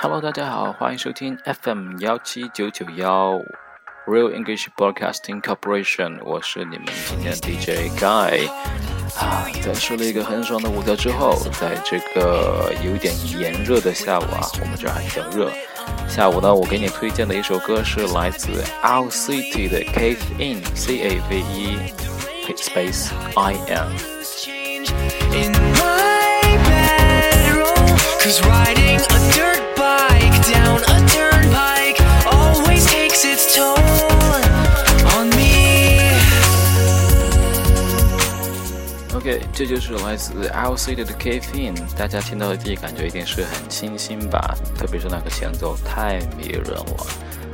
Hello，大家好，欢迎收听 FM 幺七九九幺 Real English Broadcasting Corporation，我是你们今天的 DJ Guy。啊，在吃了一个很爽的午觉之后，在这个有点炎热的下午啊，我们这儿还比较热。下午呢，我给你推荐的一首歌是来自 Our City 的 Cave In，C A V E Space I M。 OK，这就是来自 Our City 的 Cave In，大家听到的第一感觉一定是很清新吧，特别是那个前奏太迷人了。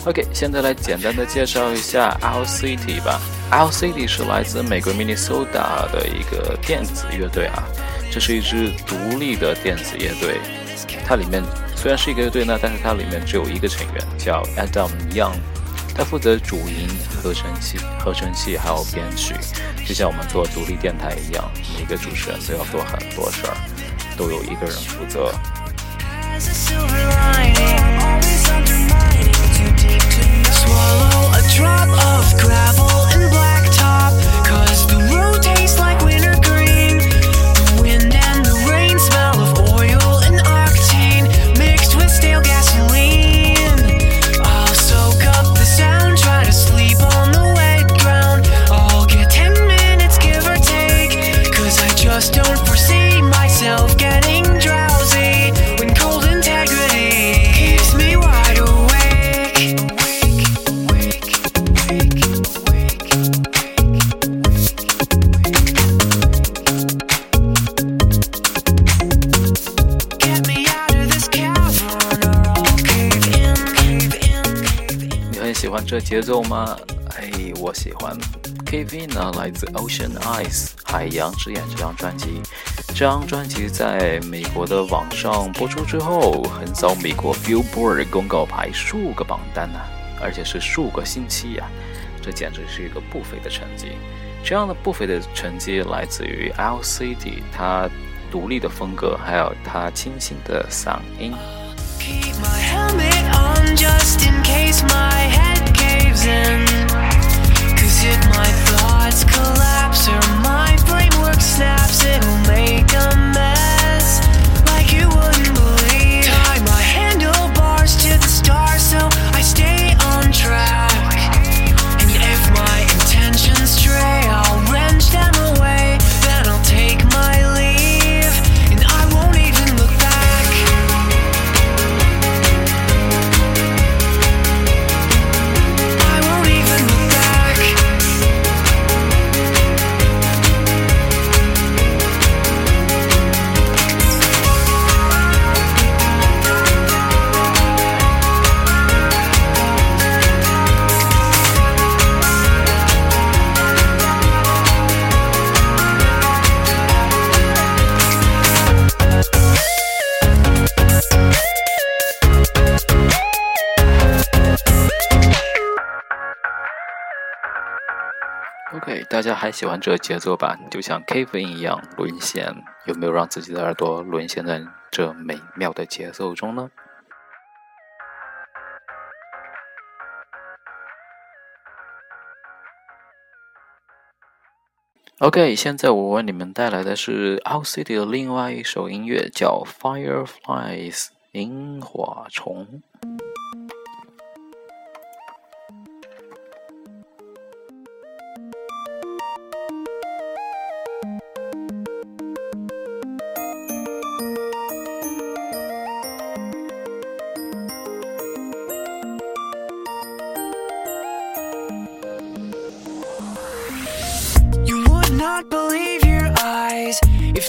OK，现在来简单的介绍一下 Our City 吧。Our City 是来自美国 Minnesota 的一个电子乐队啊，这是一支独立的电子乐队。它里面虽然是一个乐队呢，但是它里面只有一个成员叫 Adam Young。他负责主音、合成器、合成器还有编曲，就像我们做独立电台一样，每个主持人都要做很多事儿，都有一个人负责。这节奏吗？哎，我喜欢。KV 呢，来自 Ocean Eyes 海洋之眼这张专辑。这张专辑在美国的网上播出之后，横扫美国 Billboard 公告牌数个榜单呢，而且是数个星期呀，这简直是一个不菲的成绩。这样的不菲的成绩来自于 LCD 它独立的风格，还有它清新的嗓音。Keep my helmet on just in case my OK，大家还喜欢这个节奏吧？就像 K 分一样沦陷，有没有让自己的耳朵沦陷在这美妙的节奏中呢？OK，现在我为你们带来的是 Out City 的另外一首音乐，叫 Fireflies 萤火虫。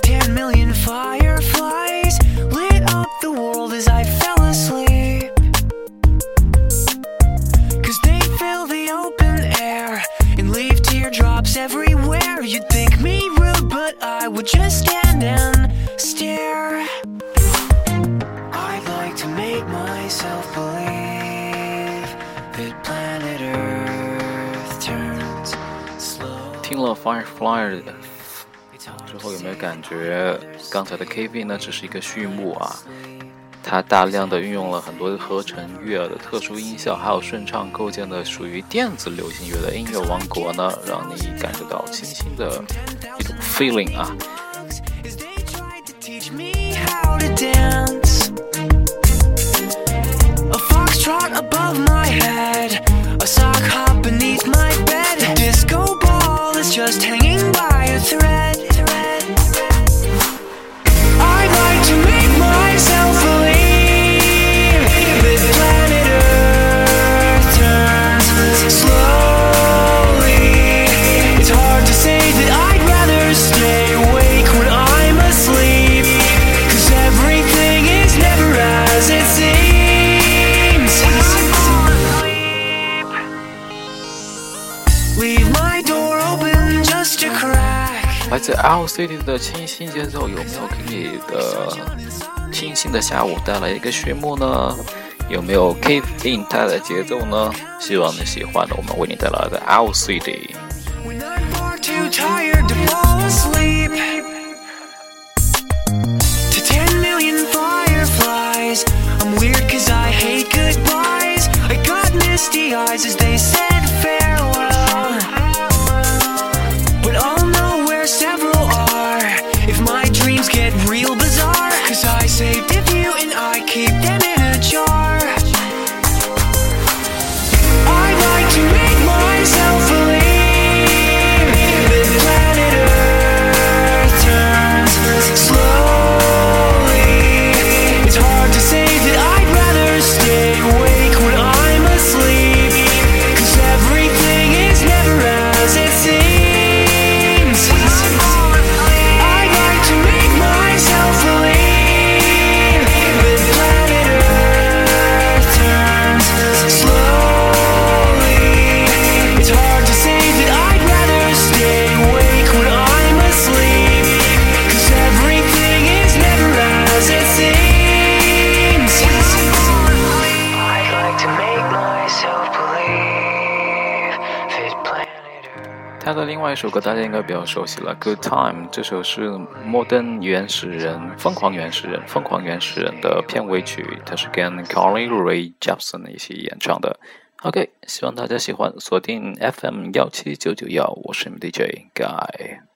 Ten million fireflies lit up the world as I fell asleep. Cause they fill the open air and leave teardrops everywhere. You'd think me rude, but I would just stand and stare. I'd like to make myself believe that planet Earth turns slow. Tingle of Firefly 后，有没有感觉刚才的 KV 呢只是一个序幕啊？它大量的运用了很多合成乐的特殊音效，还有顺畅构建的属于电子流行乐的音乐王国呢，让你感受到清新的一种 feeling 啊。来自 L City 的清新节奏，有没有给你的清新的下午带来一个序幕呢？有没有 Keep In 带来的节奏呢？希望你喜欢的我们为你带来的 L City。say 他的另外一首歌大家应该比较熟悉了，《Good Time》。这首是《摩登原始人》《疯狂原始人》《疯狂原始人》的片尾曲，它是跟 Carly Rae Jepsen 一起演唱的。OK，希望大家喜欢，锁定 FM 幺七九九幺，我是 DJ Guy。